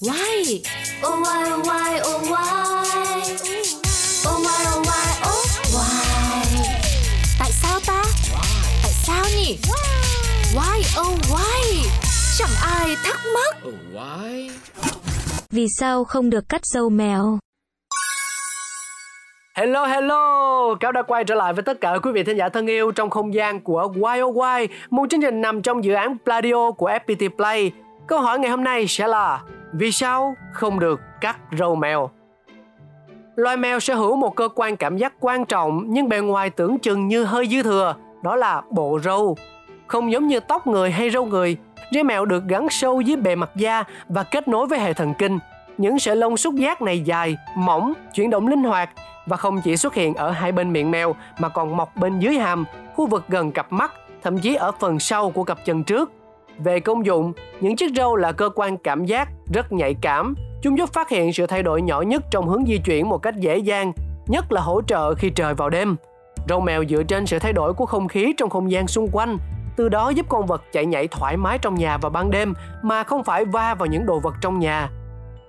Why? Oh why oh why oh why? Oh why oh why oh why? Tại sao ta? Tại sao nhỉ? Why oh why? Chẳng ai thắc mắc. Oh, why? Vì sao không được cắt râu mèo? Hello hello, Cáo đã quay trở lại với tất cả quý vị thính giả thân yêu trong không gian của Why Oh Why, một chương trình nằm trong dự án Pladio của FPT Play. Câu hỏi ngày hôm nay sẽ là vì sao không được cắt râu mèo? Loài mèo sở hữu một cơ quan cảm giác quan trọng nhưng bề ngoài tưởng chừng như hơi dư thừa, đó là bộ râu. Không giống như tóc người hay râu người, râu mèo được gắn sâu dưới bề mặt da và kết nối với hệ thần kinh. Những sợi lông xúc giác này dài, mỏng, chuyển động linh hoạt và không chỉ xuất hiện ở hai bên miệng mèo mà còn mọc bên dưới hàm, khu vực gần cặp mắt, thậm chí ở phần sau của cặp chân trước. Về công dụng, những chiếc râu là cơ quan cảm giác rất nhạy cảm. Chúng giúp phát hiện sự thay đổi nhỏ nhất trong hướng di chuyển một cách dễ dàng, nhất là hỗ trợ khi trời vào đêm. Râu mèo dựa trên sự thay đổi của không khí trong không gian xung quanh, từ đó giúp con vật chạy nhảy thoải mái trong nhà vào ban đêm mà không phải va vào những đồ vật trong nhà.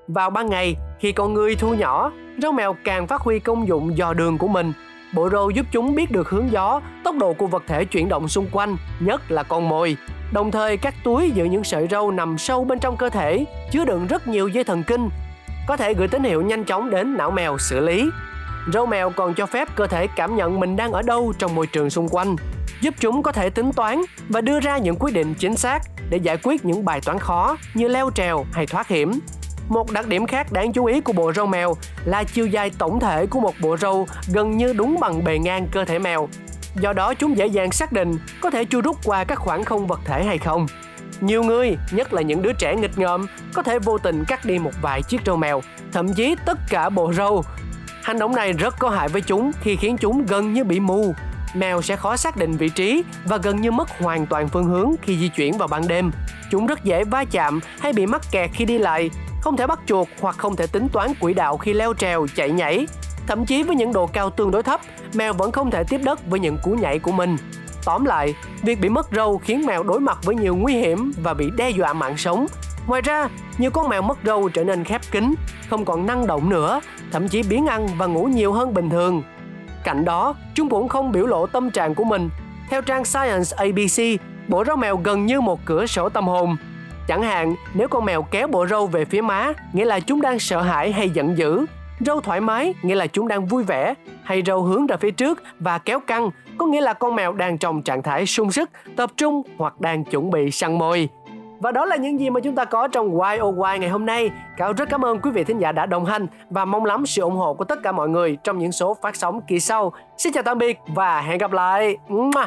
Vào ban ngày, khi con người thu nhỏ, râu mèo càng phát huy công dụng dò đường của mình. Bộ râu giúp chúng biết được hướng gió, tốc độ của vật thể chuyển động xung quanh, nhất là con mồi. Đồng thời các túi giữ những sợi râu nằm sâu bên trong cơ thể, chứa đựng rất nhiều dây thần kinh, có thể gửi tín hiệu nhanh chóng đến não mèo xử lý. Râu mèo còn cho phép cơ thể cảm nhận mình đang ở đâu trong môi trường xung quanh, giúp chúng có thể tính toán và đưa ra những quyết định chính xác để giải quyết những bài toán khó như leo trèo hay thoát hiểm. Một đặc điểm khác đáng chú ý của bộ râu mèo là chiều dài tổng thể của một bộ râu gần như đúng bằng bề ngang cơ thể mèo. Do đó chúng dễ dàng xác định có thể chui rút qua các khoảng không vật thể hay không. Nhiều người, nhất là những đứa trẻ nghịch ngợm, có thể vô tình cắt đi một vài chiếc râu mèo, thậm chí tất cả bộ râu. Hành động này rất có hại với chúng khi khiến chúng gần như bị mù. Mèo sẽ khó xác định vị trí và gần như mất hoàn toàn phương hướng khi di chuyển vào ban đêm. Chúng rất dễ va chạm hay bị mắc kẹt khi đi lại, không thể bắt chuột hoặc không thể tính toán quỹ đạo khi leo trèo, chạy nhảy. Thậm chí với những độ cao tương đối thấp, mèo vẫn không thể tiếp đất với những cú nhảy của mình. Tóm lại, việc bị mất râu khiến mèo đối mặt với nhiều nguy hiểm và bị đe dọa mạng sống. Ngoài ra, nhiều con mèo mất râu trở nên khép kín, không còn năng động nữa, thậm chí biến ăn và ngủ nhiều hơn bình thường. Cạnh đó, chúng cũng không biểu lộ tâm trạng của mình. Theo trang Science ABC, bộ râu mèo gần như một cửa sổ tâm hồn. Chẳng hạn, nếu con mèo kéo bộ râu về phía má, nghĩa là chúng đang sợ hãi hay giận dữ. Râu thoải mái, nghĩa là chúng đang vui vẻ. Hay râu hướng ra phía trước và kéo căng, có nghĩa là con mèo đang trong trạng thái sung sức, tập trung hoặc đang chuẩn bị săn mồi. Và đó là những gì mà chúng ta có trong Why Oh Why ngày hôm nay. Cáo rất cảm ơn quý vị thính giả đã đồng hành và mong lắm sự ủng hộ của tất cả mọi người trong những số phát sóng kỳ sau. Xin chào tạm biệt và hẹn gặp lại. Mua.